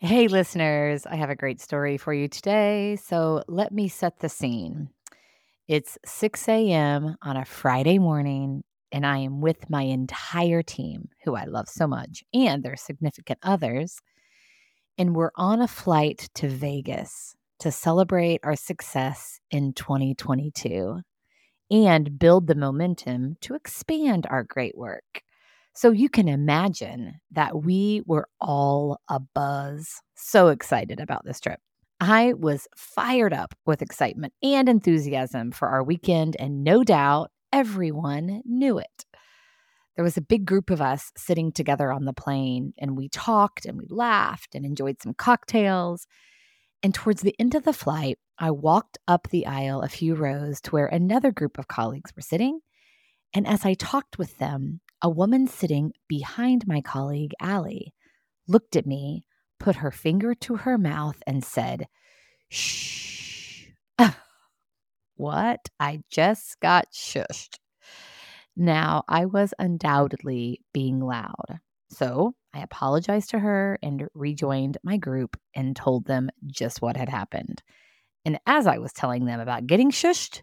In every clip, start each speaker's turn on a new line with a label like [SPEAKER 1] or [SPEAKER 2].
[SPEAKER 1] Hey, listeners, I have a great story for you today. So let me set the scene. It's 6 a.m. on a Friday morning, and I am with my entire team, who I love so much, and their significant others. And we're on a flight to Vegas to celebrate our success in 2022 and build the momentum to expand our great work. So you can imagine that we were all a buzz, so excited about this trip. I was fired up with excitement and enthusiasm for our weekend, and no doubt everyone knew it. There was a big group of us sitting together on the plane, and we talked and we laughed and enjoyed some cocktails. And towards the end of the flight, I walked up the aisle a few rows to where another group of colleagues were sitting. And as I talked with them, a woman sitting behind my colleague, Allie, looked at me, put her finger to her mouth, and said, Shh. what? I just got shushed. Now, I was undoubtedly being loud. So I apologized to her and rejoined my group and told them just what had happened. And as I was telling them about getting shushed,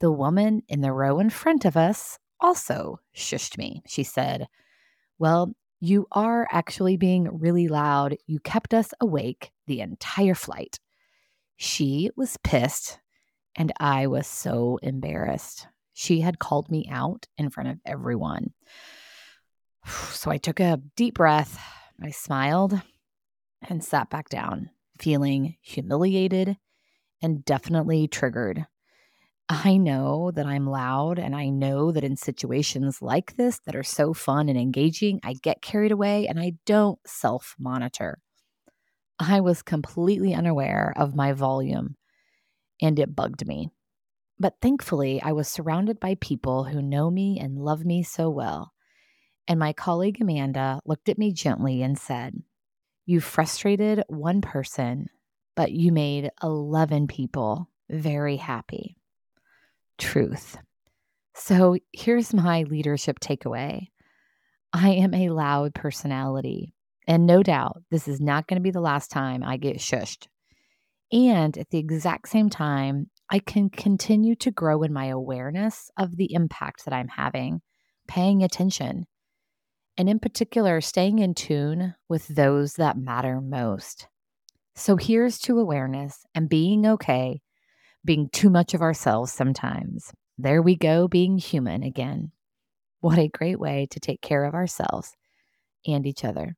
[SPEAKER 1] the woman in the row in front of us also shushed me. She said, Well, you are actually being really loud. You kept us awake the entire flight. She was pissed, and I was so embarrassed. She had called me out in front of everyone. So I took a deep breath. I smiled and sat back down, feeling humiliated and definitely triggered. I know that I'm loud and I know that in situations like this that are so fun and engaging, I get carried away and I don't self monitor. I was completely unaware of my volume and it bugged me. But thankfully, I was surrounded by people who know me and love me so well. And my colleague Amanda looked at me gently and said, You frustrated one person, but you made 11 people very happy truth. So here's my leadership takeaway I am a loud personality. And no doubt, this is not going to be the last time I get shushed. And at the exact same time, I can continue to grow in my awareness of the impact that I'm having, paying attention, and in particular, staying in tune with those that matter most. So here's to awareness and being okay being too much of ourselves sometimes. There we go, being human again. What a great way to take care of ourselves and each other.